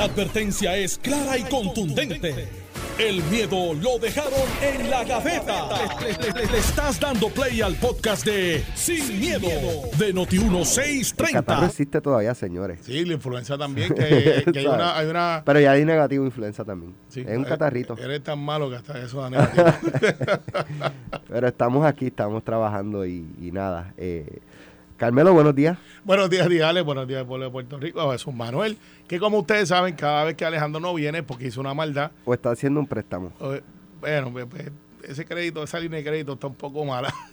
La advertencia es clara y contundente. El miedo lo dejaron en la gaveta. Le, le- le estás dando play al podcast de Sin, miedo, de El catarro Noti1630. existe todavía, señores. Sí, la influenza también, que, que hay, una, hay una... Pero ya hay negativo influenza también. sí, es un eh, catarrito. Eres tan malo que hasta eso da negativo. Pero estamos aquí, estamos trabajando y, y nada. Eh, Carmelo, buenos días. buenos días, Diales. Buenos días, pueblo de Puerto Rico. Es un Manuel, que como ustedes saben, cada vez que Alejandro no viene porque hizo una maldad, ¿O está haciendo un préstamo? bueno, pues, pues, ese crédito, esa línea de crédito está un poco mala.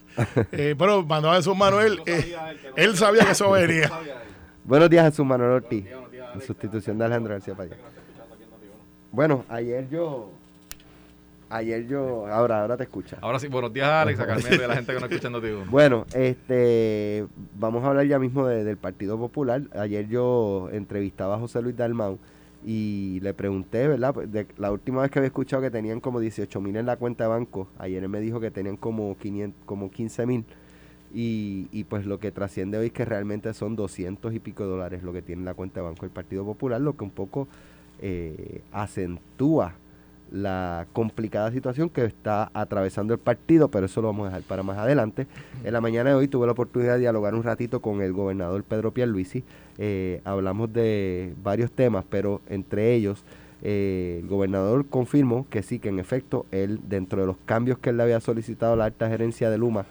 Eh, pero mandó a Jesús Manuel, eh, él sabía que eso venía. Buenos días, Jesús Manuel Ortiz. En sustitución de Alejandro García Padilla. Bueno, ayer yo. Ayer yo. Ahora, ahora te escucha. Ahora sí, buenos días, Alex, a Carmelo y a la gente que no escucha Noti uno. Bueno, este, vamos a hablar ya mismo de- del Partido Popular. Ayer yo entrevistaba a José Luis Dalmau y le pregunté, ¿verdad? Pues, De, la última vez que había escuchado que tenían como 18 mil en la cuenta de banco, ayer él me dijo que tenían como, 500, como 15 mil. Y, y pues lo que trasciende hoy es que realmente son 200 y pico dólares lo que tiene en la cuenta de banco del Partido Popular, lo que un poco eh, acentúa la complicada situación que está atravesando el partido, pero eso lo vamos a dejar para más adelante. En la mañana de hoy tuve la oportunidad de dialogar un ratito con el gobernador Pedro Pierluisi. Eh, hablamos de varios temas, pero entre ellos eh, el gobernador confirmó que sí, que en efecto, él, dentro de los cambios que él le había solicitado a la alta gerencia de Luma,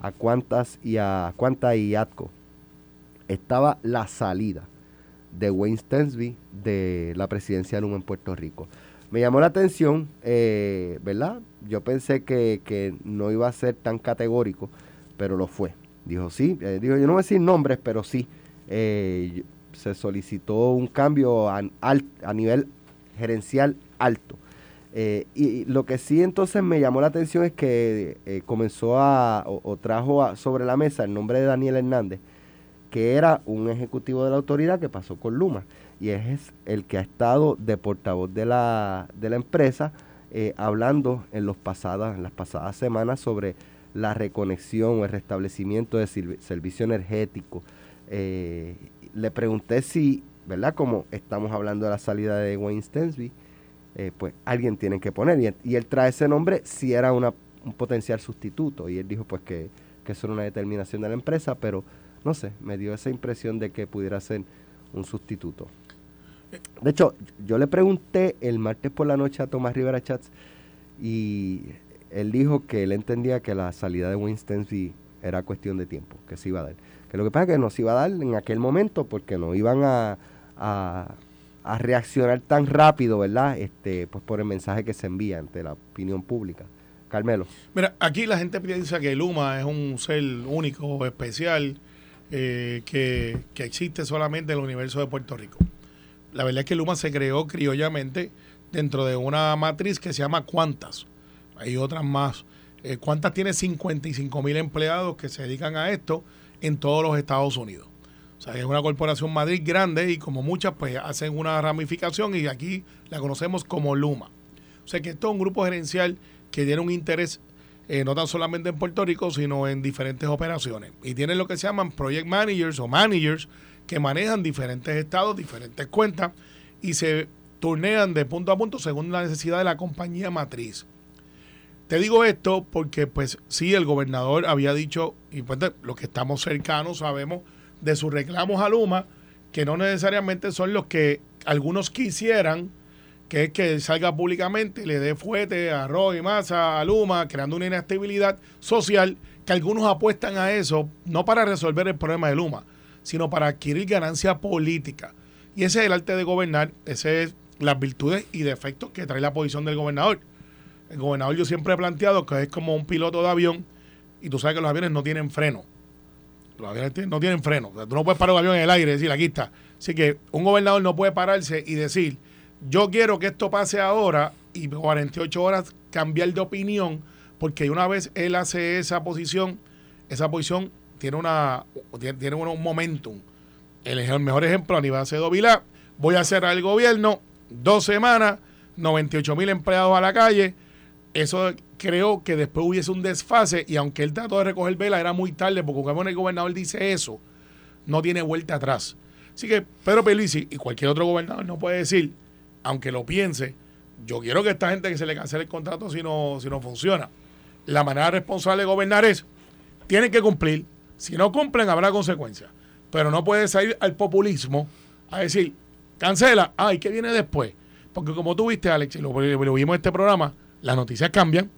a Cuantas y a Cuanta y Atco, estaba la salida de Wayne Stensby de la presidencia de Luma en Puerto Rico. Me llamó la atención, eh, ¿verdad? Yo pensé que, que no iba a ser tan categórico, pero lo fue. Dijo sí, eh, dijo, yo no voy a decir nombres, pero sí. eh, se solicitó un cambio a, nivel gerencial alto. Y, lo que sí entonces me llamó la atención es que comenzó a, o, o trajo a- sobre la mesa el nombre de Daniel Hernández, que era un ejecutivo de la autoridad que pasó con Luma y es el que ha estado de portavoz de la, de la empresa eh, hablando en, los pasadas, en las pasadas semanas sobre la reconexión o el restablecimiento de servicio energético. Eh, le pregunté si, ¿verdad? Como estamos hablando de la salida de Wayne Stensby, eh, pues alguien tiene que poner. Y, y él trae ese nombre si era una, un potencial sustituto. Y él dijo pues que, que eso era una determinación de la empresa, pero no sé, me dio esa impresión de que pudiera ser un sustituto. De hecho, yo le pregunté el martes por la noche a Tomás Rivera Chats y él dijo que él entendía que la salida de Stensby era cuestión de tiempo, que se iba a dar. Que lo que pasa es que no se iba a dar en aquel momento porque no iban a, a- a reaccionar tan rápido, ¿verdad? Este, pues por el mensaje que se envía ante la opinión pública. Carmelo. Mira, aquí la gente piensa que Luma es un ser único, especial, eh, que, que existe solamente en el universo de Puerto Rico. La verdad es que Luma se creó criollamente dentro de una matriz que se llama Cuantas. Hay otras más. Eh, Cuantas tiene 55 mil empleados que se dedican a esto en todos los Estados Unidos. O sea, es una corporación Madrid grande y como muchas, pues hacen una ramificación y aquí la conocemos como Luma. O sea que esto es un grupo gerencial que tiene un interés eh, no tan solamente en Puerto Rico, sino en diferentes operaciones. Y tienen lo que se llaman project managers o managers que manejan diferentes estados, diferentes cuentas y se turnean de punto a punto según la necesidad de la compañía matriz. Te digo esto porque, pues, sí, el gobernador había dicho, y pues los que estamos cercanos sabemos de sus reclamos a Luma, que no necesariamente son los que algunos quisieran, que es que salga públicamente y le dé fuete a Roy Massa, a Luma, creando una inestabilidad social, que algunos apuestan a eso, no para resolver el problema de Luma, sino para adquirir ganancia política. Y ese es el arte de gobernar, ese es las virtudes y defectos que trae la posición del gobernador. El gobernador yo siempre he planteado que es como un piloto de avión y tú sabes que los aviones no tienen freno. Los aviones no tienen freno. Tú no puedes parar un avión en el aire y decir, aquí está. Así que un gobernador no puede pararse y decir, yo quiero que esto pase ahora y 48 horas cambiar de opinión, porque una vez él hace esa posición, esa posición tiene una tiene, tiene un momentum. El, el mejor ejemplo, Aníbal Acedo Vilá, voy a hacer al gobierno dos semanas, 98 mil empleados a la calle. Eso creo que después hubiese un desfase y aunque él trató de recoger vela, era muy tarde, porque cuando el gobernador dice eso, no tiene vuelta atrás. Así que Pedro Pelici y cualquier otro gobernador no puede decir, aunque lo piense, yo quiero que esta gente que se le cancele el contrato si no, si no funciona. La manera responsable de gobernar es, tienen que cumplir. Si no cumplen, habrá consecuencias. Pero no puede salir al populismo a decir, cancela, ay, ¿qué viene después? Porque como tú viste, Alex, y lo, lo vimos en este programa, las noticias cambian.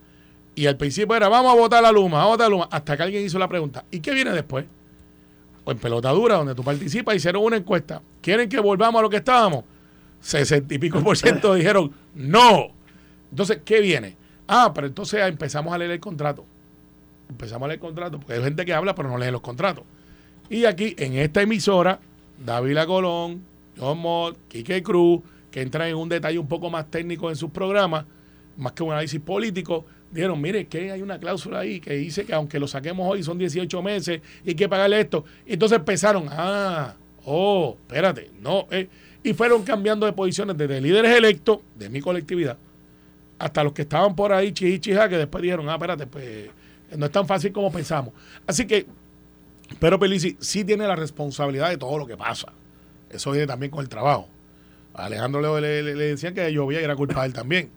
Y al principio era, vamos a votar la Luma, vamos a votar la Luma, hasta que alguien hizo la pregunta, ¿y qué viene después? O en pelotadura, donde tú participas, hicieron una encuesta. ¿Quieren que volvamos a lo que estábamos? 60 y pico por ciento dijeron no. Entonces, ¿qué viene? Ah, pero entonces empezamos a leer el contrato. Empezamos a leer el contrato, porque hay gente que habla, pero no lee los contratos. Y aquí, en esta emisora, David Colón, John Mott, Kike Cruz, que entran en un detalle un poco más técnico en sus programas, más que un análisis político, dijeron, mire, que hay una cláusula ahí que dice que aunque lo saquemos hoy son 18 meses y hay que pagarle esto. Y entonces empezaron, ah, oh, espérate, no, eh, y fueron cambiando de posiciones desde líderes electos de mi colectividad hasta los que estaban por ahí, chija, que después dijeron, ah, espérate, pues no es tan fácil como pensamos. Así que, pero Pelici sí tiene la responsabilidad de todo lo que pasa. Eso viene también con el trabajo. A Alejandro le, decían que llovía y era culpa de él también.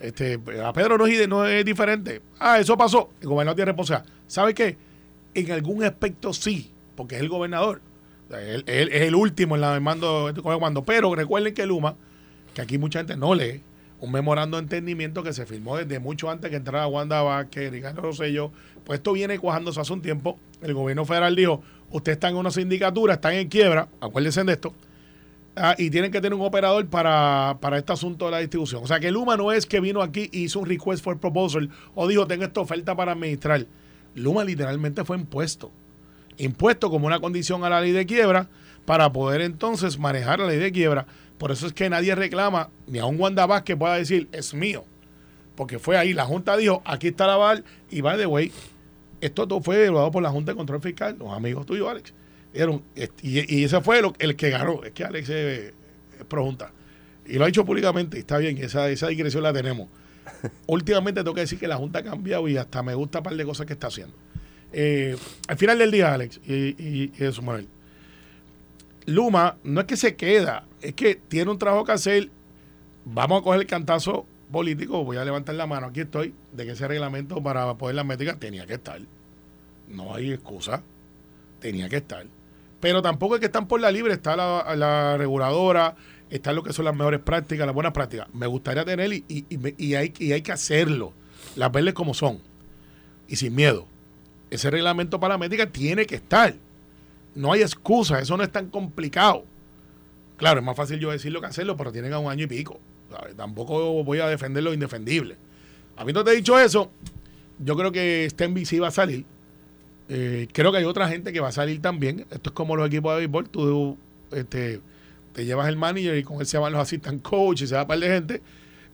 Este, a Pedro no es, no es diferente. Ah, eso pasó. El gobernador tiene responsabilidad. ¿Sabe qué? En algún aspecto sí, porque es el gobernador. Él, es el último en la mando, mando. Pero recuerden que Luma, que aquí mucha gente no lee, un memorando de entendimiento que se firmó desde mucho antes que entrara Wanda Vázquez, Ricardo Rosselló. Pues esto viene cuajándose hace un tiempo. El gobierno federal dijo, ustedes están en una sindicatura, están en quiebra, acuérdense de esto, ah, y tienen que tener un operador para, para este asunto de la distribución. O sea que Luma no es que vino aquí y hizo un request for proposal o dijo, tengo esta oferta para administrar. Luma literalmente fue impuesto impuesto como una condición a la ley de quiebra para poder entonces manejar la ley de quiebra. Por eso es que nadie reclama, ni a un Wanda que pueda decir, es mío. Porque fue ahí, la Junta dijo, aquí está la VAL, y by the way, esto todo fue evaluado por la Junta de Control Fiscal, los amigos tuyos, Alex. y, y, ese fue el que ganó, es que Alex es, projunta. Y lo ha dicho públicamente, está bien, esa, esa digresión la tenemos. Últimamente tengo que decir que la Junta ha cambiado y hasta me gusta un par de cosas que está haciendo. Eh, al final del día, Alex, y, eso, Manuel, Luma no es que se queda, es que tiene un trabajo que hacer. Vamos a coger el cantazo político, voy a levantar la mano, aquí estoy, de que ese reglamento para poder las métricas tenía que estar. No hay excusa, tenía que estar. Pero tampoco es que están por la libre, está la, reguladora, está lo que son las mejores prácticas, las buenas prácticas. Me gustaría tener y, y, hay, y hay que hacerlo, las verles como son y sin miedo ese reglamento para la médica tiene que estar. No hay excusa, eso no es tan complicado. Claro, es más fácil yo decirlo que hacerlo, pero tienen a un año y pico. Tampoco voy a defender lo indefendible. Habiendo te dicho eso, yo creo que Stenby va a salir. Eh, creo que hay otra gente que va a salir también. Esto es como los equipos de béisbol. Tú este, te llevas el manager y con él se van los assistant coach y se va a par de gente.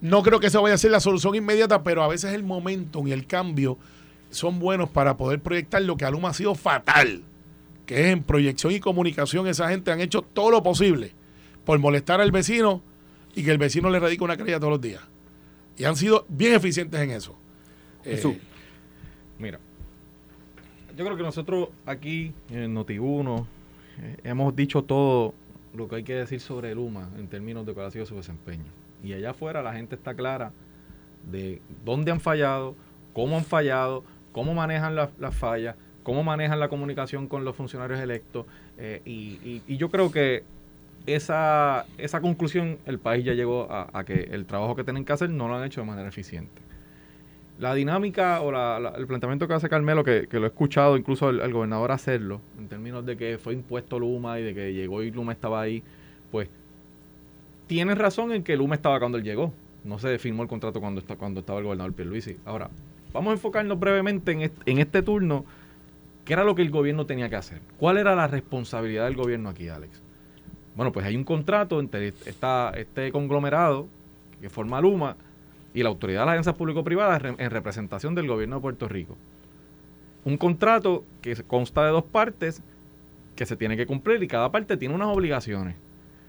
No creo que esa vaya a ser la solución inmediata, pero a veces el momento y el cambio son buenos para poder proyectar lo que Aluma ha sido fatal, que es en proyección y comunicación. Esa gente han hecho todo lo posible por molestar al vecino y que el vecino le radique una querella todos los días. Y han sido bien eficientes en eso. Eh, mira, yo creo que nosotros aquí en Noti1 eh, hemos dicho todo lo que hay que decir sobre Luma en términos de cuál ha sido su desempeño. Y allá afuera la gente está clara de dónde han fallado, cómo han fallado, cómo manejan las fallas, cómo manejan la comunicación con los funcionarios electos. Eh, y, yo creo que esa, esa conclusión el país ya llegó a, que el trabajo que tienen que hacer no lo han hecho de manera eficiente. La dinámica o el planteamiento que hace Carmelo, que, lo he escuchado incluso al, gobernador hacerlo, en términos de que fue impuesto Luma y de que llegó y Luma estaba ahí, pues tiene razón en que Luma estaba cuando él llegó. No se firmó el contrato cuando, cuando estaba el gobernador Pierluisi. Ahora, Vamos a enfocarnos brevemente en este, turno. ¿Qué era lo que el gobierno tenía que hacer? ¿Cuál era la responsabilidad del gobierno aquí, Alex? Bueno, pues hay un contrato entre este conglomerado que forma Luma y la Autoridad de las Agencias Público-Privadas en representación del gobierno de Puerto Rico. Un contrato que consta de dos partes que se tiene que cumplir y cada parte tiene unas obligaciones.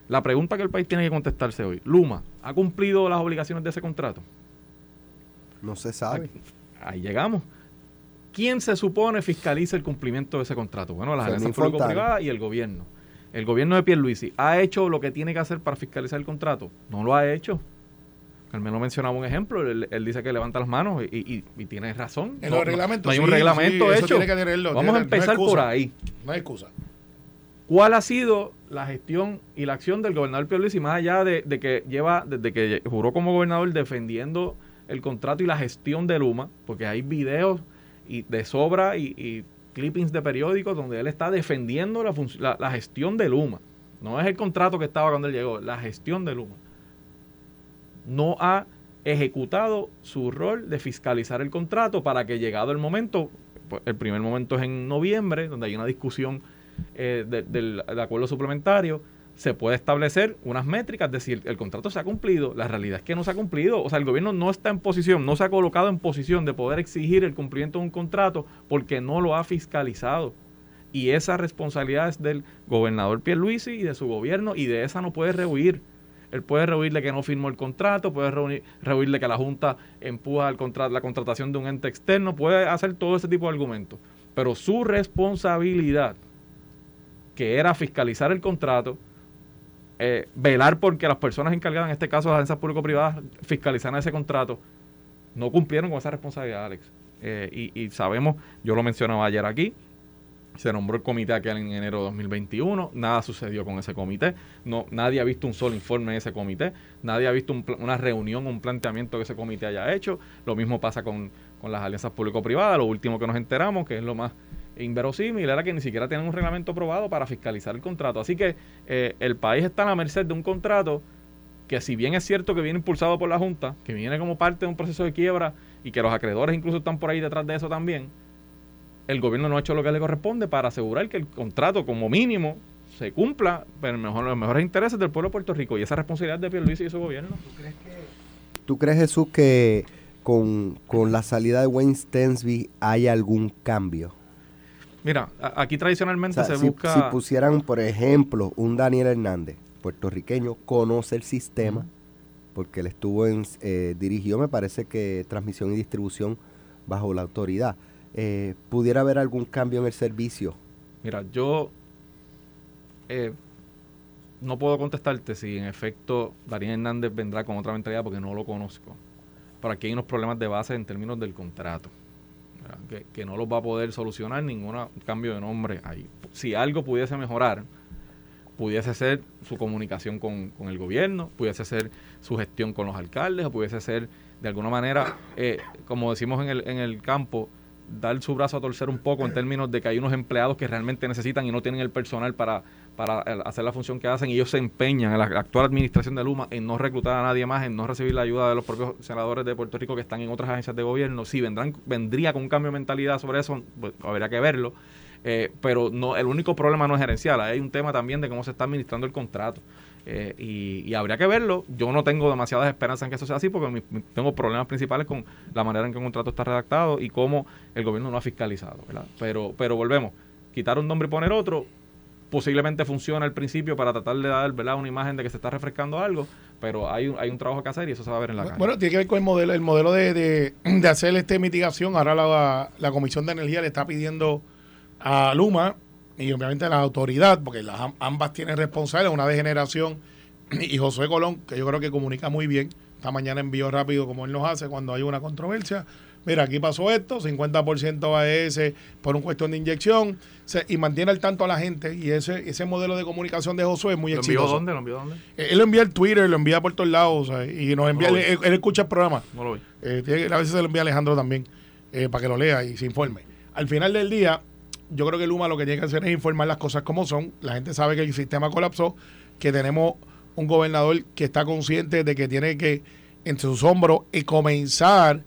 La pregunta que el país tiene que contestarse hoy, Luma, ¿ha cumplido las obligaciones de ese contrato? No se sabe ahí llegamos. ¿Quién se supone fiscaliza el cumplimiento de ese contrato? Bueno, las agencias público-privadas y el gobierno. El gobierno de Pierluisi ha hecho lo que tiene que hacer para fiscalizar el contrato. No lo ha hecho. Carmelo mencionaba un ejemplo, él, dice que levanta las manos y, tiene razón. En los reglamentos. No hay un reglamento hecho. Vamos a empezar por ahí. No hay excusa. ¿Cuál ha sido la gestión y la acción del gobernador Pierluisi más allá de, que lleva, desde que juró como gobernador defendiendo el contrato y la gestión de Luma? Porque hay videos y de sobra y, clippings de periódicos donde él está defendiendo la, la gestión de Luma. No es el contrato que estaba cuando él llegó, la gestión de Luma no ha ejecutado su rol de fiscalizar el contrato para que llegado el momento, pues, el primer momento es en noviembre, donde hay una discusión eh, del, acuerdo suplementario, se puede establecer unas métricas, es decir, el contrato se ha cumplido, la realidad es que no se ha cumplido, o sea, el gobierno no está en posición, no se ha colocado en posición de poder exigir el cumplimiento de un contrato porque no lo ha fiscalizado. Y esa responsabilidad es del gobernador Pierluisi y de su gobierno y de esa no puede rehuir. Él puede rehuirle que no firmó el contrato, puede rehuirle que la Junta empuja el la contratación de un ente externo, puede hacer todo ese tipo de argumentos. Pero su responsabilidad, que era fiscalizar el contrato, eh, velar porque las personas encargadas, en este caso las agencias público-privadas, fiscalizaran ese contrato, no cumplieron con esa responsabilidad, Alex. Eh, y sabemos, yo lo mencionaba ayer aquí, se nombró el comité aquel en enero de 2021, nada sucedió con ese comité, no, nadie ha visto un solo informe de ese comité, nadie ha visto una reunión, un planteamiento que ese comité haya hecho, lo mismo pasa con, las alianzas público-privadas, lo último que nos enteramos, que es lo más inverosímil, era que ni siquiera tienen un reglamento aprobado para fiscalizar el contrato. Así que eh, el país está a la merced de un contrato que si bien es cierto que viene impulsado por la Junta, que viene como parte de un proceso de quiebra y que los acreedores incluso están por ahí detrás de eso también, el gobierno no ha hecho lo que le corresponde para asegurar que el contrato como mínimo se cumpla en mejor, los mejores intereses del pueblo de Puerto Rico y esa responsabilidad de Pierluisi y su gobierno. ¿Tú crees, que... ¿Tú crees Jesús, que con, la salida de Wayne Stensby hay algún cambio? Mira, aquí tradicionalmente se busca... Si pusieran, por ejemplo, un Daniel Hernández, puertorriqueño, conoce el sistema, porque él estuvo en... Eh, dirigió, me parece que transmisión y distribución bajo la autoridad eh, pudiera haber algún cambio en el servicio? Mira, yo eh, no puedo contestarte si en efecto Darío Hernández vendrá con otra mentalidad porque no lo conozco. Pero aquí hay unos problemas de base en términos del contrato. Que, no los va a poder solucionar ningún cambio de nombre ahí. Si algo pudiese mejorar, pudiese ser su comunicación con, el gobierno, pudiese ser su gestión con los alcaldes, o pudiese ser de alguna manera, eh, como decimos en el, en el campo, dar su brazo a torcer un poco en términos de que hay unos empleados que realmente necesitan y no tienen el personal para, para eh, hacer la función que hacen y ellos se empeñan en la actual administración de Luma en no reclutar a nadie más, en no recibir la ayuda de los propios senadores de Puerto Rico que están en otras agencias de gobierno. Si vendrán, vendría con un cambio de mentalidad sobre eso, pues, habría que verlo. Eh, pero no, el único problema no es gerencial, hay un tema también de cómo se está administrando el contrato. Eh, y, habría que verlo. Yo no tengo demasiadas esperanzas en que eso sea así porque tengo problemas principales con la manera en que un contrato está redactado y cómo el gobierno no ha fiscalizado. Pero, pero volvemos, quitar un nombre y poner otro, posiblemente funciona al principio para tratar de dar una imagen de que se está refrescando algo, pero hay un, hay un trabajo que hacer y eso se va a ver en la calle. Bueno, tiene que ver con el modelo, el modelo de, de, hacer este mitigación. Ahora la, la Comisión de Energía le está pidiendo a Luma y obviamente la autoridad, porque las, ambas tienen responsables, una de generación y José Colón, que yo creo que comunica muy bien. Esta mañana envió rápido como él nos hace cuando hay una controversia. Mira, aquí pasó esto, 50% AES por un cuestión de inyección, y mantiene al tanto a la gente. Y ese ese modelo de comunicación de Josué es muy exitoso. ¿Lo envió dónde? ¿Lo envió dónde? Eh, él lo envía al Twitter, lo envía por todos lados, y nos envía, él, escucha el programa. No lo vi. Eh, a veces se lo envía a Alejandro también, eh, para que lo lea y se informe. Al final del día, yo creo que Luma lo que tiene que hacer es informar las cosas como son. La gente sabe que el sistema colapsó, que tenemos un gobernador que está consciente de que tiene que, entre sus hombros, y comenzar,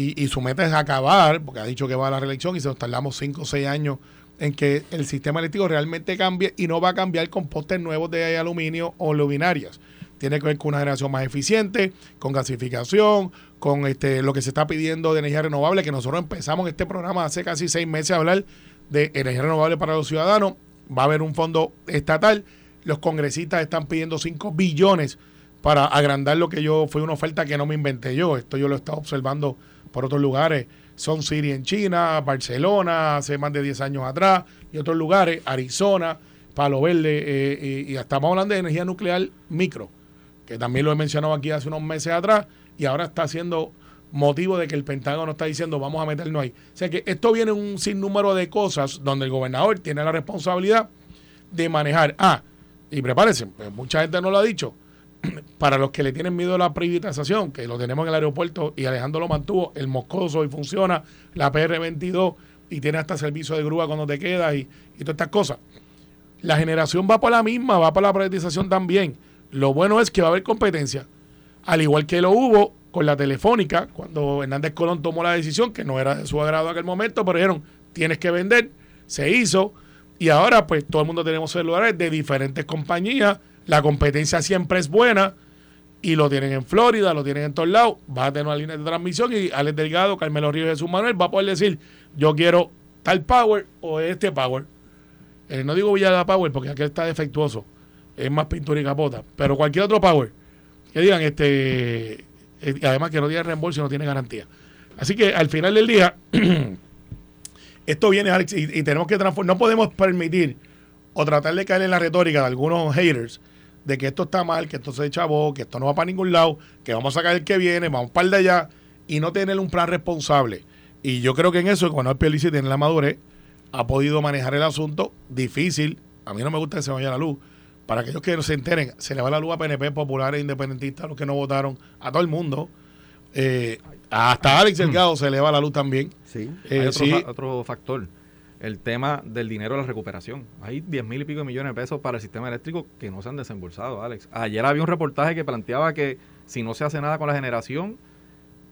y, su meta es acabar, porque ha dicho que va a la reelección y se nos tardamos 5 o 6 años en que el sistema eléctrico realmente cambie y no va a cambiar con postes nuevos de aluminio o luminarias. Tiene que ver con una generación más eficiente, con gasificación, con este, lo que se está pidiendo de energía renovable, que nosotros empezamos este programa hace casi seis meses a hablar de energía renovable para los ciudadanos. Va a haber un fondo estatal. Los congresistas están pidiendo 5 billones para agrandar lo que yo fue una oferta que no me inventé yo. Esto yo lo he estado observando por otros lugares. Son City en China, Barcelona, hace más de 10 años atrás, y otros lugares, Arizona. palo verde, eh, y, y estamos hablando de energía nuclear micro, que también lo he mencionado aquí hace unos meses atrás, y ahora está siendo motivo de que el Pentágono está diciendo vamos a meternos ahí. O sea que esto viene un sinnúmero de cosas donde el gobernador tiene la responsabilidad de manejar. Ah, y prepárense, pues mucha gente no lo ha dicho. Para los que le tienen miedo a la privatización, que lo tenemos en el aeropuerto y Alejandro lo mantuvo, el Moscoso y funciona, la PR22 y tiene hasta servicio de grúa cuando te quedas y, y todas estas cosas. La generación va para la misma, va para la privatización también. Lo bueno es que va a haber competencia, al igual que lo hubo con la telefónica, cuando Hernández Colón tomó la decisión, que no era de su agrado en aquel momento, pero dijeron, tienes que vender, se hizo, y ahora pues todo el mundo tenemos celulares de diferentes compañías, la competencia siempre es buena, y lo tienen en Florida, lo tienen en todos lados, va a tener una línea de transmisión y Alex Delgado, Carmelo Ríos y Jesús Manuel va a poder decir, yo quiero tal power o este power. Eh, no digo Villa Power porque aquel está defectuoso, es más pintura y capota, pero cualquier otro power que digan, este, eh, además que no tiene reembolso y no tiene garantía. Así que al final del día, esto viene, Alex, y, y tenemos que transformar, no podemos permitir o tratar de caer en la retórica de algunos haters de que esto está mal, que esto se chavó, que esto no va para ningún lado, que vamos a sacar el que viene, vamos para el de allá y no tener un plan responsable. Y yo creo que en eso, cuando el Pielici tiene la madurez, ha podido manejar el asunto difícil. A mí no me gusta que se vaya la luz. Para aquellos que no se enteren, se le va la luz a PNP, populares, independentistas, los que no votaron, a todo el mundo. Eh, hasta Alex Delgado se le va la luz también. Sí. Eh, Hay otro, sí. fa- otro factor, el tema del dinero de la recuperación. Hay 10 mil y pico de millones de pesos para el sistema eléctrico que no se han desembolsado, Alex. Ayer había un reportaje que planteaba que si no se hace nada con la generación,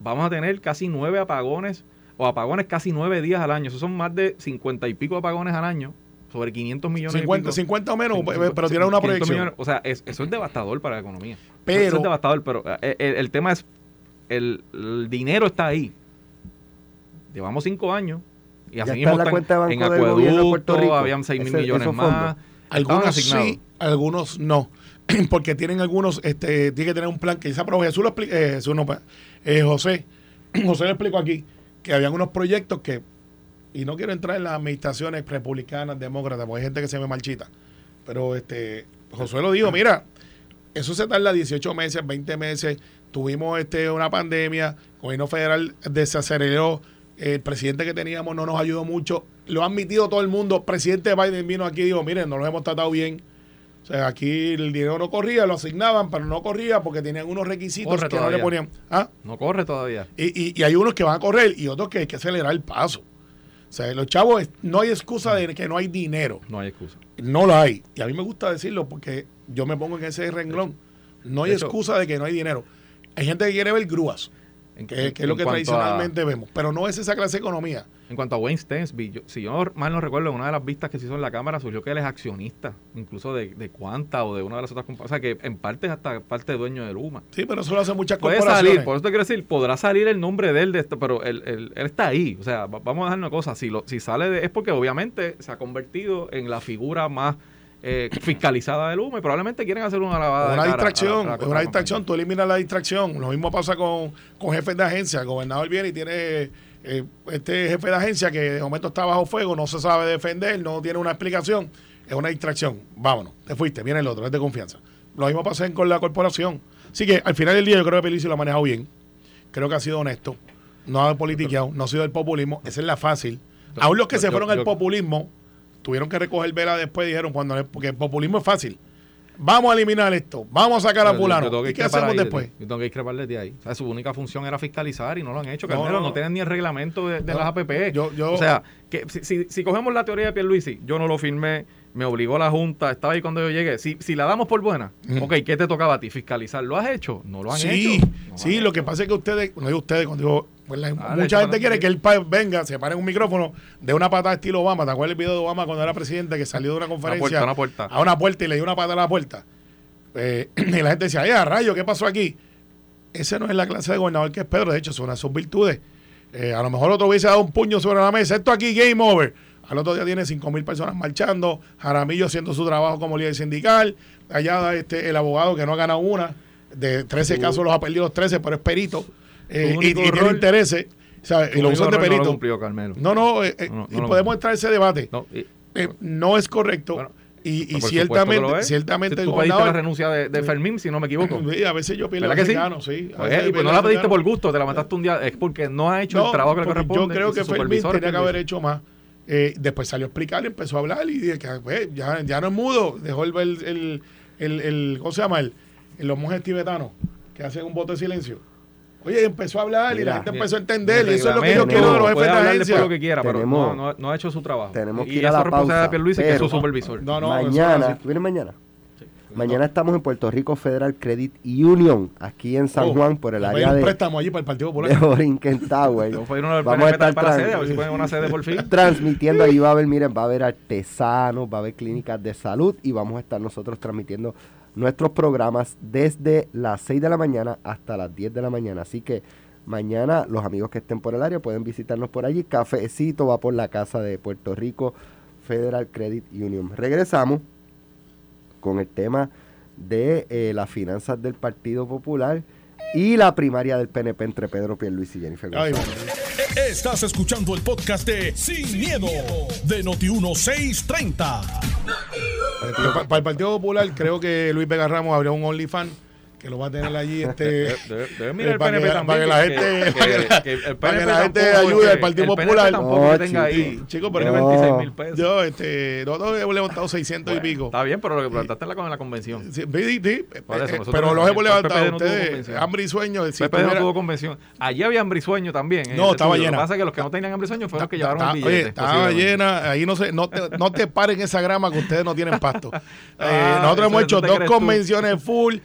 vamos a tener casi nueve apagones, o apagones casi nueve días al año. Esos son más de 50 y pico apagones al año, sobre 500 millones. y 50, pico. 50 o menos, Cincuenta- pero tiene una 500 proyección. millones. o sea, es- eso es devastador para la economía. Pero- eso es devastador, pero eh, el, el tema es, el, el dinero está ahí. Llevamos cinco años y Ya así está mismo en la cuenta de en banco del gobierno de Puerto acueducto, Rico. habían 6 mil millones más. Algunos sí, algunos no. Porque tienen algunos, este, tiene que tener un plan que esa pero Jesús lo explica, eh, Jesús no, pa- eh, José, José le explicó aquí que habían unos proyectos que, y no quiero entrar en las administraciones republicanas, demócratas, porque hay gente que se me marchita, pero este, José lo dijo, mira, eso se tarda 18 meses, 20 meses, tuvimos este una pandemia, el gobierno federal desaceleró, el presidente que teníamos no nos ayudó mucho, lo ha admitido todo el mundo, el presidente Biden vino aquí y dijo, miren, no los hemos tratado bien, o sea, aquí el dinero no corría, lo asignaban, pero no corría porque tenían unos requisitos Corre que no le ponían. ¿Ah? No corre todavía. Y, y- y hay unos que van a correr y otros que hay que acelerar el paso. O sea, los chavos, no hay excusa de que no hay dinero. No hay excusa. No lo hay. Y a mí me gusta decirlo porque yo me pongo en ese renglón. No hay de hecho- excusa de que no hay dinero. Hay gente que quiere ver grúas, que, que es lo que a- tradicionalmente vemos. Pero no es esa clase de economía. En cuanto a Wayne Stensby, yo- si yo mal no recuerdo, en una de las vistas que se hizo en la Cámara surgió que él es accionista, incluso de, de Cuanta o de una de las otras compañías. O sea, que en parte es hasta parte dueño de Luma. Sí, pero eso lo hacen muchas Puede corporaciones. salir, por eso te quiero decir, podrá salir el nombre de él, de esto, pero él, él- él está ahí. O sea, va- vamos a dejar una cosa, si, lo, si sale de, es porque obviamente se ha convertido en la figura más eh, fiscalizada de Luma y probablemente quieren hacer una lavada de una cara la- distracción, la- es una distracción, tú eliminas la distracción. Lo mismo pasa con, con jefes de agencia. El gobernador viene y tiene eh, este jefe de agencia que de momento está bajo fuego, no se sabe defender, no tiene una explicación. Es una distracción. Vámonos, te fuiste, viene el otro, es de confianza. Lo mismo pasa con la corporación. Así que al final del día yo creo que Pelici lo ha manejado bien. Creo que ha sido honesto. No ha politiqueado, no ha sido el populismo. Esa es la fácil. Aún los que yo- se yo- fueron al yo- populismo tuvieron que recoger vela después dijeron cuando porque el populismo es fácil. Vamos a eliminar esto, vamos a sacar a que ¿Y qué hacemos ahí después? Yo tengo que discreparles de ahí. O sea, su única función era fiscalizar y no lo han hecho. No, Carmelo, no, no. tienen ni el reglamento de, de No, las APP. yo- yo- o sea, que si, si, si cogemos la teoría de Pierluisi, yo no lo firmé, me obligó la Junta, estaba ahí cuando yo llegué. Si, si la damos por buena, ok, ¿qué te tocaba a ti? ¿Fiscalizar? ¿Lo has hecho? No lo han Sí, hecho. No sí, han lo hecho. que pasa es que ustedes, no digo ustedes, cuando digo, pues la- mucha gente quiere que el país venga, se pare en un micrófono de una patada estilo Obama. ¿Te acuerdas el video de Obama cuando era presidente que salió de una conferencia puerta, una puerta. a una puerta y le dio una patada a la puerta? Eh, y la gente decía, ay, a rayo, ¿qué pasó aquí? Ese no es la clase de gobernador que es Pedro, de hecho, son una sus virtudes. Eh, a lo mejor otro hubiese dado un puño sobre la mesa, esto aquí, game over. Al otro día tiene 5 mil personas marchando, Jaramillo haciendo su trabajo como líder sindical, allá este, el abogado que no ha ganado una, de 13 Su- casos los ha perdido los 13, pero es perito, eh, y, y tiene intereses, ¿sabes? y lo usan de No perito. cumplió. No, no, eh, eh, No, no, y podemos entrar a ese debate. No, Eh, es correcto. Bueno. Y, ciertamente, ciertamente Si tú pediste la renuncia de, de Fermín, si no me equivoco. Sí, a veces yo pido ¿Verdad que sí? sí. Pues, y pues no la pediste por gusto, te la mataste un día. Es porque no ha hecho el trabajo que le corresponde. Yo creo que Fermín tenía que haber hecho más. Eh, después salió a explicar, empezó a hablar y dije que pues, ya, ya no es mudo. Dejó el, el, el, el, el- ¿cómo se llama? El, el- los monjes tibetanos que hacen un voto de silencio. Oye, empezó a hablar y la gente Bien. empezó a entender. Y eso es lo que yo quiero de los jefes de agencia. lo que quiera, pero Tenemos- no, no, no ha hecho su trabajo. tenemos que y ir a la pausa, de Pierluisi, que es su supervisor. No, no, mañana. ¿tú vienes mañana? Mañana estamos en Puerto Rico Federal Credit Union, aquí en San Oh, Juan, por el área un de, préstamo allí para el Partido de Popular. Borinquen Tower. Vamos a estar para sede, a ver si pueden una sede por fin. transmitiendo. Allí va a haber, miren, va a haber artesanos, va a haber clínicas de salud y vamos a estar nosotros transmitiendo nuestros programas desde las 6 de la mañana hasta las 10 de la mañana. Así que mañana los amigos que estén por el área pueden visitarnos por allí. Cafecito va por la casa de Puerto Rico Federal Credit Union. Regresamos con el tema de eh, las finanzas del Partido Popular y la primaria del PNP entre Pedro Pierluisi y Jennifer Ay, González. Estás escuchando el podcast de Sin, miedo, de Noti1630. Yo, pa- para el Partido Popular creo que Luis Vega Ramos abrió un OnlyFans que lo va a tener allí este Debe- debe mirar eh, el para PNP que- también, para que la gente- que- para que la- que el para que PNP la gente ayude al Partido el PNP Popular. tampoco No, que tenga chico. ahí Chico, pero tiene no. 26 mil pesos. yo este nosotros hemos levantado 600 y pico Está bien, pero lo que plantaste en la, la convención. Sí, sí, sí, Por eso, eh, pero los hemos levantado no ustedes hambre y sueño si PPD no tuvo convención. Allí había hambre y sueño también. ¿eh? No, estaba Lo que llena. pasa es que los que no tenían hambre y sueño fueron los que llevaron el billete. estaba llena, ahí no se, no te, no te paren esa grama que ustedes no tienen pasto. Eh, nosotros hemos hecho dos convenciones full,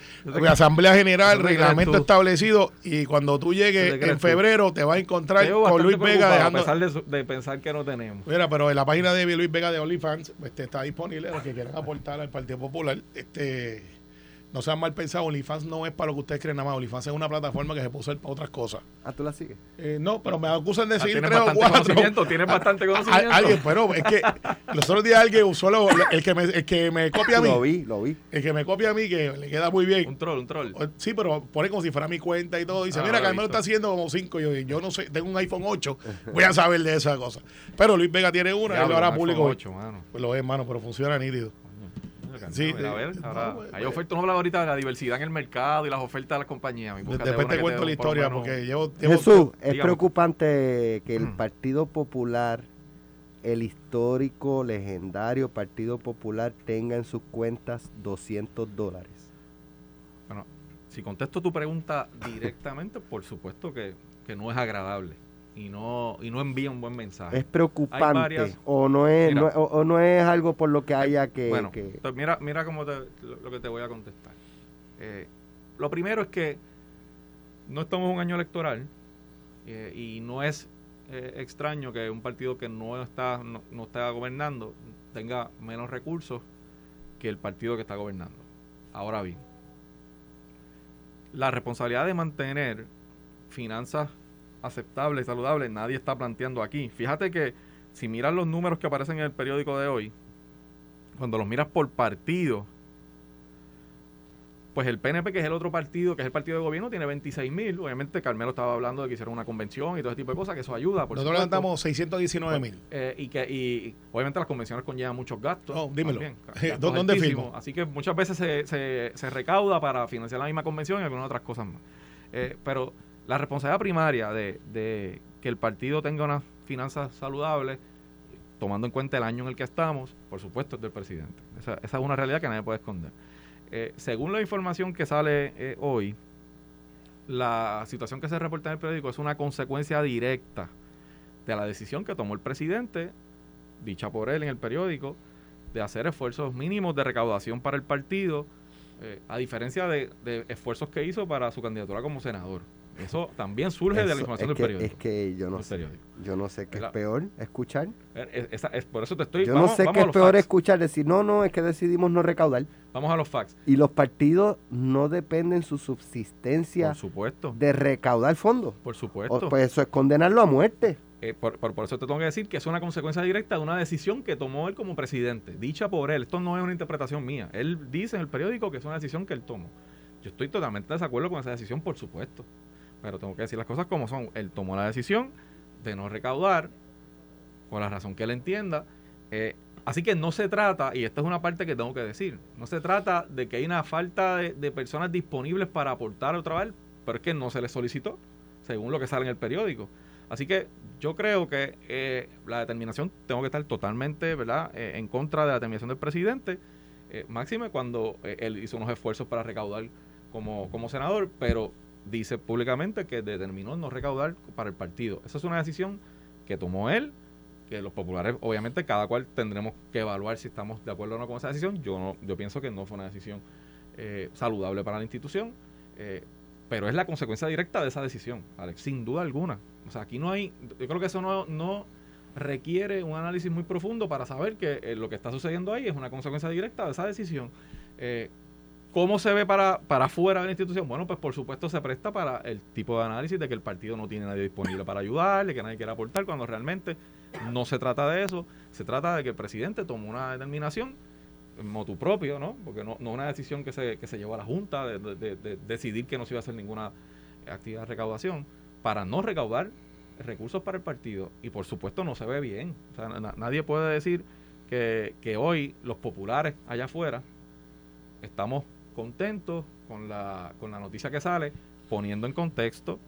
asamblea general, reglamento establecido y cuando tú llegues en tú. febrero te vas a encontrar con Luis Vega dejando... A pesar de, su- de pensar que no tenemos. Mira, pero en la página de Luis Vega de OnlyFans este, está disponible los que quieran aportar al Partido Popular. Este, no sean mal pensados, OnlyFans no es para lo que ustedes creen nada más. OnlyFans es una plataforma que se puede usar para otras cosas. Ah, ¿tú la sigues? Eh, no, pero me acusan de Ah, seguir tienes tres o bastante cuatro. conocimiento, tienes bastante A- conocimiento. alguien, pero es que los otros días alguien usó lo- el, que me, el que me copia a mí. Lo vi, lo vi. El que me copia a mí, que le queda muy bien. Un troll, un troll. Sí, pero pone como si fuera mi cuenta y todo. Dice, Ah, mira, Carmelo está haciendo como cinco. Yo, yo no sé, tengo un iPhone 8. Voy a saber de esa cosa. Pero Luis Vega tiene una, él lo hará un público. iPhone hoy. 8, mano. Pues lo es, hermano, pero funciona nítido. Sí, Mira, a ver, ahora, no, hay ofertas, no hablaba ahorita de la diversidad en el mercado y las ofertas de las compañías. Después te cuento la por historia, menos- porque llevo. llevo- Jesús, es preocupante que el Mm. Partido Popular, el histórico, legendario Partido Popular, tenga en sus cuentas 200 dólares. Bueno, si contesto tu pregunta directamente, por supuesto que, que no es agradable y no, y no envía un buen mensaje. Es preocupante varias- o no es Mira. no, o, o no es algo por lo que haya que, bueno, que- mira, mira cómo te- lo, lo que te voy a contestar. Eh, lo primero es que no estamos en un año electoral eh, y no es eh, extraño que un partido que no está, no, no está gobernando tenga menos recursos que el partido que está gobernando. Ahora bien, la responsabilidad de mantener finanzas aceptables y saludables nadie está planteando aquí. Fíjate que si miras los números que aparecen en el periódico de hoy, cuando los miras por partido, pues el PNP, que es el otro partido, que es el partido de gobierno, tiene 26 mil. Obviamente Carmelo estaba hablando de que hicieron una convención y todo ese tipo de cosas, que eso ayuda. Por Nosotros levantamos 619 mil. Eh, y que y obviamente las convenciones conllevan muchos gastos. Oh, dímelo. también, gastos ¿dó- dónde firmo? Así que muchas veces se, se, se recauda para financiar la misma convención y algunas otras cosas más. Eh, pero la responsabilidad primaria de, que el partido tenga unas finanzas saludables, tomando en cuenta el año en el que estamos, por supuesto es del presidente. Esa, es una realidad que nadie puede esconder. Eh, según la información que sale eh, hoy, la situación que se reporta en el periódico es una consecuencia directa de la decisión que tomó el presidente, dicha por él en el periódico, de hacer esfuerzos mínimos de recaudación para el partido, eh, a diferencia de esfuerzos que hizo para su candidatura como senador. Eso también surge de la Eso, información del que, periódico. es que yo no sé. periódico. Yo no sé qué es peor escuchar. Eh, es, por eso te estoy... Yo vamos- no sé qué es peor facts. escuchar decir, no, no, es que decidimos no recaudar. Vamos a los facts. Y los partidos no dependen su subsistencia Por supuesto. de recaudar fondos. Por O- supuesto. pues eso es condenarlo a muerte. Eh, por, por- por eso te tengo que decir que es una consecuencia directa de una decisión que tomó él como presidente, dicha por él. Esto no es una interpretación mía. Él dice en el periódico que es una decisión que él tomó. Yo estoy totalmente de desacuerdo con esa decisión, por supuesto. Pero tengo que decir las cosas como son. Él tomó la decisión de no recaudar, por la razón que él entienda. eh, Así que no se trata, y esta es una parte que tengo que decir, no se trata de que hay una falta de, personas disponibles para aportar otra vez, pero es que no se les solicitó, según lo que sale en el periódico. Así que yo creo que eh, la determinación, tengo que estar totalmente ¿verdad? Eh, en contra de la determinación del presidente, máxime cuando él hizo unos esfuerzos para recaudar como, como senador, pero dice públicamente que determinó no recaudar para el partido. Esa es una decisión que tomó él, que los populares, obviamente, cada cual tendremos que evaluar si estamos de acuerdo o no con esa decisión. Yo no, yo pienso que no fue una decisión eh, saludable para la institución, eh, pero es la consecuencia directa de esa decisión, Alex, sin duda alguna. O sea, aquí no hay, yo creo que eso no, no requiere un análisis muy profundo para saber que eh, lo que está sucediendo ahí es una consecuencia directa de esa decisión. ¿Cómo se ve para, para afuera de la institución? Bueno, pues por supuesto se presta para el tipo de análisis de que el partido no tiene nadie disponible para ayudarle, que nadie quiere aportar, cuando realmente no se trata de eso. Se trata de que el presidente tomó una determinación en motu propio, ¿no? Porque no, no una decisión que se, que se llevó a la Junta de, decidir que no se iba a hacer ninguna actividad de recaudación para no recaudar recursos para el partido. Y por supuesto no se ve bien. O sea, nadie puede decir que, que hoy los populares allá afuera estamos contentos con la, con la noticia que sale, poniendo en contexto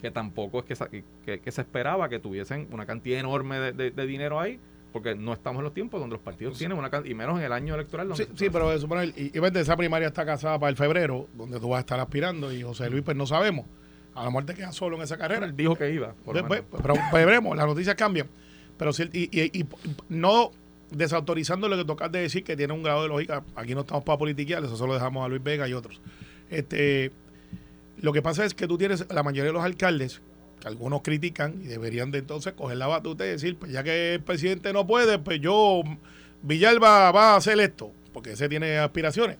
que tampoco es que, que, se esperaba que tuviesen una cantidad enorme de, dinero ahí, porque no estamos en los tiempos donde los partidos tienen una cantidad, y menos en el año electoral. sí, sí pero suponer, y, y esa primaria está casada para el febrero, donde tú vas a estar aspirando, y José Luis, pues no sabemos. A lo mejor te quedas solo en esa carrera. Él dijo que iba. Pues, pero, veremos, las noticias cambian. Pero si, y, y, y no desautorizando lo que tocas de decir que tiene un grado de lógica. Aquí no estamos para politiquear, eso solo dejamos a Luis Vega y otros. Este, lo que pasa es que tú tienes la mayoría de los alcaldes, que algunos critican y deberían de entonces coger la batuta y decir, pues ya que el presidente no puede, pues yo, Villalba va a hacer esto, porque ese tiene aspiraciones.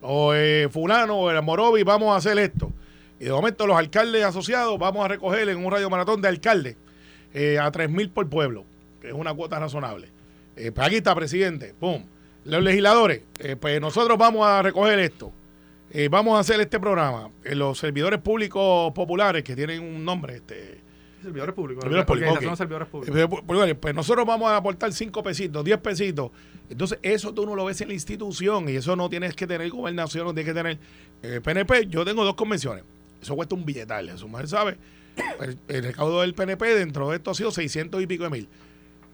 O eh, Fulano o el Morovi, vamos a hacer esto. Y de momento los alcaldes asociados vamos a recoger en un radio maratón de alcaldes eh, a 3 mil por pueblo, que es una cuota razonable. Eh, pues aquí está, presidente. Pum. Los legisladores, eh, pues nosotros vamos a recoger esto. Eh, vamos a hacer este programa. los servidores públicos populares que tienen un nombre, este. Servidores públicos. Servidores públicos. Servidores públicos. Pues nosotros vamos a aportar 5 pesitos, 10 pesitos. Entonces, eso tú no lo ves en la institución y eso no tienes que tener gobernación, no tienes que tener PNP. Yo tengo dos convenciones. Eso cuesta un billetal, su mujer sabe. El, el, recaudo del PNP dentro de esto ha sido 600 y pico de mil.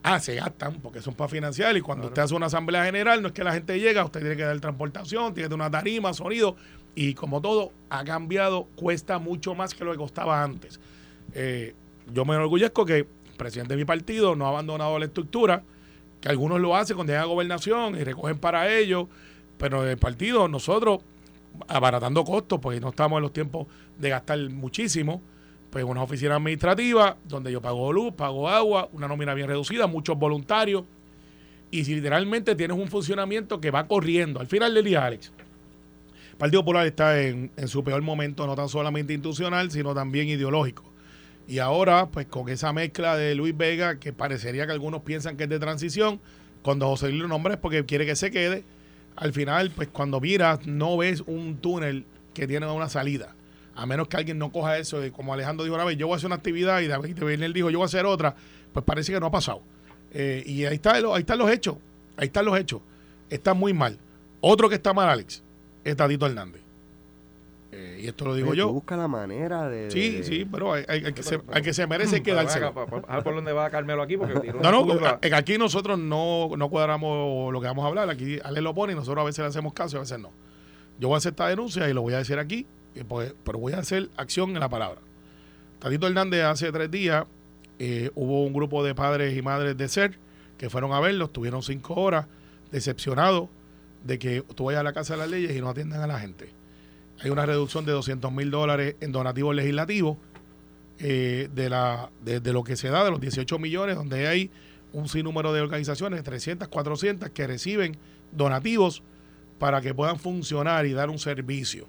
Ah, se gastan porque son para financiar y cuando usted hace una asamblea general no es que la gente llega, usted tiene que dar transportación, tiene que dar una tarima, sonido y como todo ha cambiado, cuesta mucho más que lo que costaba antes. Eh, yo me enorgullezco que el presidente de mi partido no ha abandonado la estructura, que algunos lo hacen cuando llega a gobernación y recogen para ellos, pero el partido nosotros abaratando costos, porque no estamos en los tiempos de gastar muchísimo pues una oficina administrativa donde yo pago luz, pago agua, una nómina bien reducida, muchos voluntarios. Y si literalmente tienes un funcionamiento que va corriendo, al final del día, Alex, el Partido Popular está en, su peor momento, no tan solamente institucional, sino también ideológico. Y ahora, pues con esa mezcla de Luis Vega, que parecería que algunos piensan que es de transición, cuando José Luis lo nombra es porque quiere que se quede, al final, pues cuando miras, no ves un túnel que tiene una salida a menos que alguien no coja eso, como Alejandro dijo una vez, yo voy a hacer una actividad y David él dijo, yo voy a hacer otra, pues parece que no ha pasado. Eh, y ahí, está, ahí están los hechos, ahí están los hechos. Está muy mal. Otro que está mal, Alex, es Tadito Hernández. Eh, y esto lo digo yo. Busca la manera de. Sí, sí, pero hay, que, se, hay que se merece quedarse. A ver por dónde va Carmelo aquí. Porque no, no, aquí nosotros no, no cuadramos lo que vamos a hablar. Aquí Ale lo pone y nosotros a veces le hacemos caso y a veces no. Yo voy a hacer esta denuncia y lo voy a decir aquí pues, pero voy a hacer acción en la palabra. Tatito Hernández hace tres días eh, hubo un grupo de padres y madres de SER que fueron a verlo, estuvieron cinco horas decepcionados de que tú vayas a la Casa de las Leyes y no atiendan a la gente. Hay una reducción de 200 mil dólares en donativos legislativos eh, de, la, de, lo que se da de los 18 millones, donde hay un sinnúmero de organizaciones, 300, 400, que reciben donativos para que puedan funcionar y dar un servicio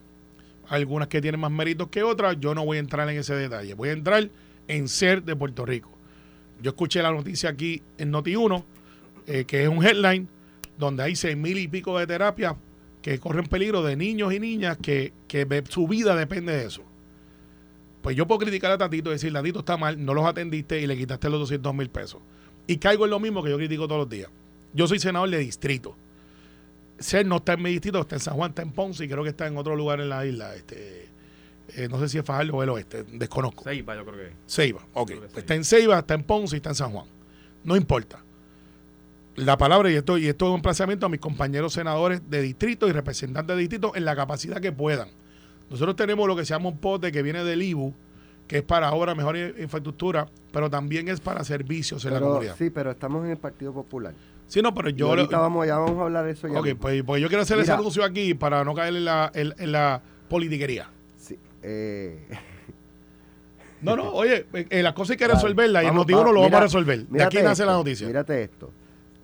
algunas que tienen más méritos que otras, yo no voy a entrar en ese detalle. Voy a entrar en ser de Puerto Rico. Yo escuché la noticia aquí en Noti1, eh, que es un headline donde hay seis mil y pico de terapias que corren peligro de niños y niñas que, su vida depende de eso. Pues yo puedo criticar a Tatito y decir, Tatito está mal, no los atendiste y le quitaste los 200 mil pesos. Y caigo en lo mismo que yo critico todos los días. Yo soy senador de distrito. Ser no está en mi distrito, está en San Juan, está en Ponce y creo que está en otro lugar en la isla. Este, eh, no sé si es Fajardo o el oeste, desconozco. Ceiba, yo creo que. Ceiba, ok. Pues Ceiba. está en Ceiba, está en Ponce y está en San Juan. No importa. La palabra, y esto, y esto es un emplazamiento a mis compañeros senadores de distrito y representantes de distrito en la capacidad que puedan. Nosotros tenemos lo que se llama un pote que viene del IBU, que es para obra, mejor infraestructura, pero también es para servicios en la comunidad. Sí, pero estamos en el Partido Popular. No, pero Y yo... ahorita vamos, ya vamos a hablar de eso ya. ok, mismo. pues, pues yo quiero hacer ese Mira. anuncio aquí para no caer en la, en, en la politiquería. Sí, eh, No, no, oye, eh, las cosas hay que resolverlas y el vamos, motivo no lo vamos mira, a resolver. De aquí nace esto, la noticia. Mírate esto.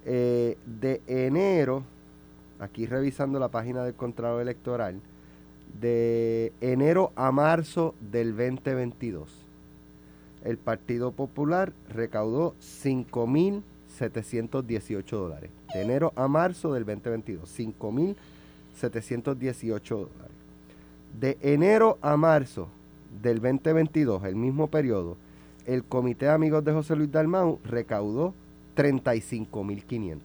Eh, de enero, aquí revisando la página del Contralor Electoral, de enero a marzo del 2022, el Partido Popular recaudó 5.718 dólares. De enero a marzo del 2022, 5.718 dólares. De enero a marzo del 2022, el mismo periodo, el Comité de Amigos de José Luis Dalmau recaudó 35.500.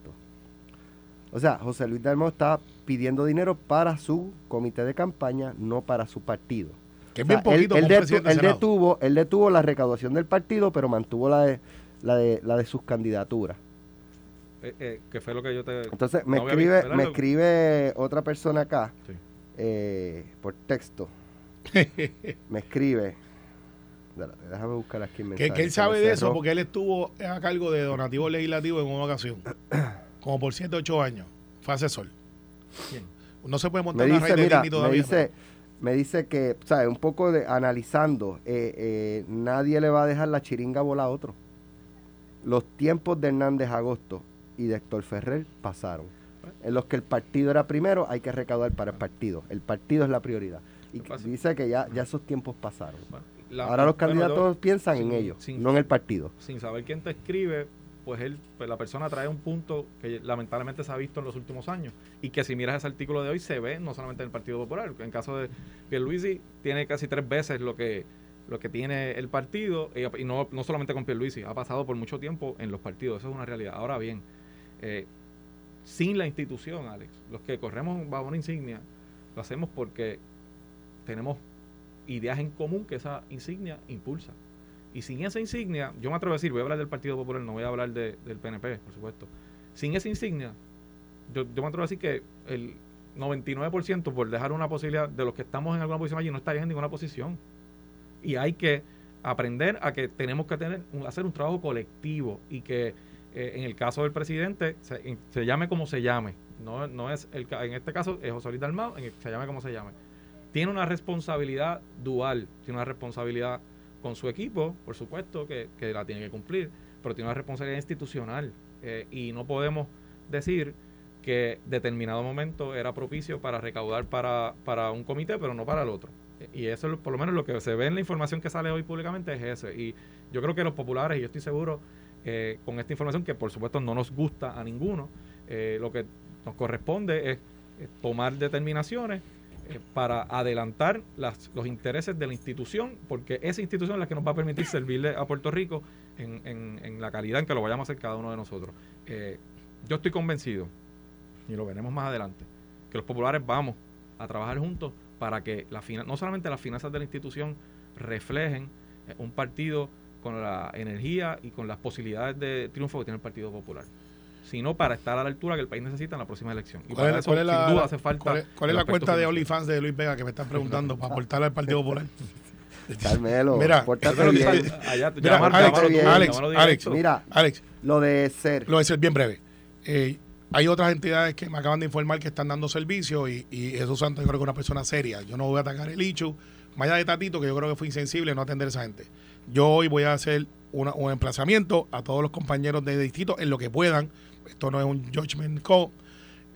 O sea, José Luis Dalmau está pidiendo dinero para su comité de campaña, no para su partido. Que es O sea, bien poquito él, detu- detuvo, él detuvo la recaudación del partido, pero mantuvo la de, la de, la de sus candidaturas. Eh, eh, que fue lo que yo te. Entonces me No escribe, me Lo- escribe otra persona acá Sí. eh, por texto. me escribe. Déjame buscar aquí el Que, mensaje. que él me sabe de eso porque él estuvo a cargo de donativo legislativo en una ocasión. Como por 7 8 años. Fue asesor. No se puede me montar una dice, red de mira, Disney me todavía. dice, me dice que, ¿sabes? Un poco de analizando, eh, eh, nadie le va a dejar la chiringa bola a otro. Los tiempos de Hernández Agosto y de Héctor Ferrer pasaron. En los que el partido era primero, hay que recaudar para el partido. El partido es la prioridad. Y dice que ya, ya esos tiempos pasaron. La- Ahora los bueno, yo- candidatos piensan sin- en ellos, sin- no en el partido. sin saber quién te escribe, pues él, pues la persona trae un punto que lamentablemente se ha visto en los últimos años y que si miras ese artículo de hoy se ve no solamente en el Partido Popular, en caso de Pierluisi tiene casi tres veces lo que lo que tiene el partido y, y no, no solamente con Pierluisi, ha pasado por mucho tiempo en los partidos, eso es una realidad. Ahora bien, eh, sin la institución, Alex, los que corremos bajo una insignia, lo hacemos porque tenemos ideas en común que esa insignia impulsa. Y sin esa insignia, yo me atrevo a decir, voy a hablar del Partido Popular, no voy a hablar de- del PNP, por supuesto. Sin esa insignia, yo, yo me atrevo a decir que el 99% por dejar una posibilidad de los que estamos en alguna posición allí no estarían en ninguna posición. Y hay que aprender a que tenemos que tener hacer un trabajo colectivo y que eh, en el caso del presidente se, llame como se llame. No, no es el, en este caso es José Luis Dalmau, en el- se llame como se llame. Tiene una responsabilidad dual, tiene una responsabilidad con su equipo, por supuesto, que, que la tiene que cumplir, pero tiene una responsabilidad institucional eh, y no podemos decir que determinado momento era propicio para recaudar para, para un comité, pero no para el otro. Y eso, por lo menos, lo que se ve en la información que sale hoy públicamente es ese. Y yo creo que los populares, y yo estoy seguro, eh, con esta información, que por supuesto no nos gusta a ninguno, eh, lo que nos corresponde es eh, tomar determinaciones para adelantar las, los intereses de la institución, porque esa institución es la que nos va a permitir servirle a Puerto Rico en, en- en la calidad en que lo vayamos a hacer cada uno de nosotros. Yo estoy convencido, y lo veremos más adelante, que los populares vamos a trabajar juntos para que la no solamente las finanzas de la institución reflejen un partido con la energía y con las posibilidades de triunfo que tiene el Partido Popular, sino para estar a la altura que el país necesita en la próxima elección. Y ¿Cuál para es, eso, cuál es la, sin duda, hace falta. cuál es- cuál es el la cuenta de. OnlyFans de Luis Vega que me están preguntando para aportarle al Partido Popular? Carmelo, Mira, pórtate bien. Allá, Mira, llamar- Alex, tú, Alex, Alex, directo. Mira, Alex, lo de ser. lo a decir bien breve. Eh, hay otras entidades que me acaban de informar que están dando servicio y, y Jesús Santos yo creo que es una persona seria. Yo no voy a atacar el hecho, más allá de Tatito, que yo creo que fue insensible no atender a esa gente. Yo hoy voy a hacer una- un emplazamiento a todos los compañeros de distrito en lo que puedan. Esto no es un judgment call.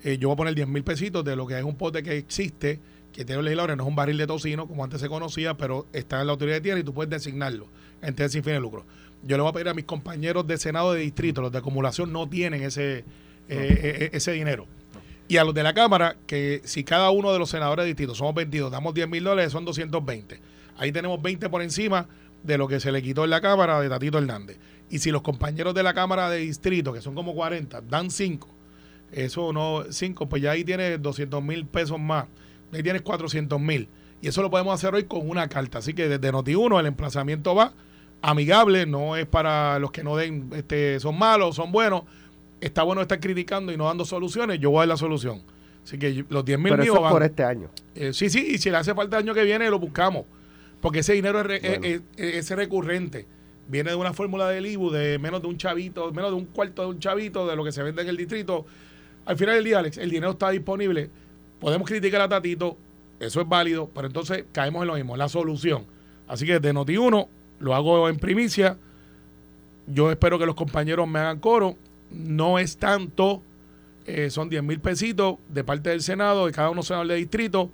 Eh, yo voy a poner 10 mil pesitos de lo que es un pote que existe, que tiene los legisladores, no es un barril de tocino como antes se conocía, pero está en la autoridad de tierra y tú puedes designarlo, entidades sin fin de lucro. Yo le voy a pedir a mis compañeros de Senado de distrito, los de acumulación no tienen ese, eh, eh, ese dinero. Y a los de la Cámara, que si cada uno de los senadores de distrito somos 22, damos 10 mil dólares, son 220. Ahí tenemos 20 por encima de lo que se le quitó en la Cámara de Tatito Hernández. Y si los compañeros de la Cámara de distrito, que son como 40, dan 5, Eso no, 5, pues ya ahí tienes 200 mil pesos más. Ahí tienes 400 mil. Y eso lo podemos hacer hoy con una carta. Así que desde Noti1 el emplazamiento va amigable, no es para los que no den, este, son malos, son buenos. Está bueno estar criticando y no dando soluciones. Yo voy a dar la solución. Así que los 10 mil míos van. por este año. Eh, sí, sí, y si le hace falta el año que viene, lo buscamos. Porque ese dinero es, re- Bueno. es- es- es recurrente. Viene de una fórmula del IBU de menos de un chavito, menos de un cuarto de un chavito de lo que se vende en el distrito. Al final del día, Alex, el dinero está disponible. Podemos criticar a Tatito, eso es válido, pero entonces caemos en lo mismo, la solución. Así que de Noti1 lo hago en primicia. Yo espero que los compañeros me hagan coro. No es tanto, eh, son 10 mil pesitos de parte del Senado, de cada uno senador de distrito.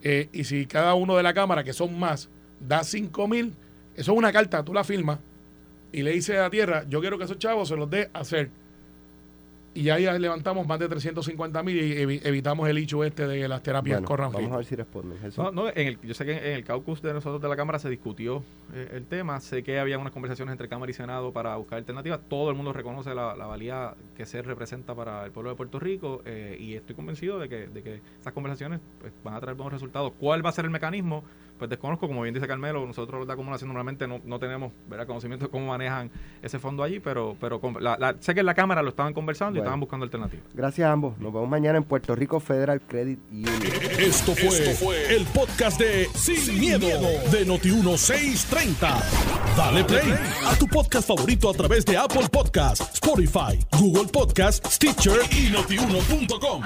eh, y si cada uno de la Cámara, que son más, da 5 mil, eso es una carta, tú la firmas y le dices a tierra, yo quiero que esos chavos se los dé a hacer. Y ya, ya levantamos más de 350 mil y evi- evitamos el hecho este de las terapias Bueno, corran vamos a ver si responden. No, no, en el, yo sé que en el caucus de nosotros de la Cámara se discutió eh, el tema. Sé que había unas conversaciones entre Cámara y Senado para buscar alternativas. Todo el mundo reconoce la, la valía que se representa para el pueblo de Puerto Rico eh, y estoy convencido de que, de que esas conversaciones pues, van a traer buenos resultados. ¿Cuál va a ser el mecanismo? Pues desconozco, como bien dice Carmelo, nosotros de acumulación normalmente no, no tenemos ¿verdad? conocimiento de cómo manejan ese fondo allí, pero, pero con- la- la- sé que en la Cámara lo estaban conversando y estaban buscando alternativas. Gracias a ambos. Nos vemos mañana en Puerto Rico Federal Credit Union. Esto fue, el podcast de Sin, miedo, de Noti1630. Dale play a tu podcast favorito a través de Apple Podcasts, Spotify, Google Podcasts, Stitcher y notiuno.com.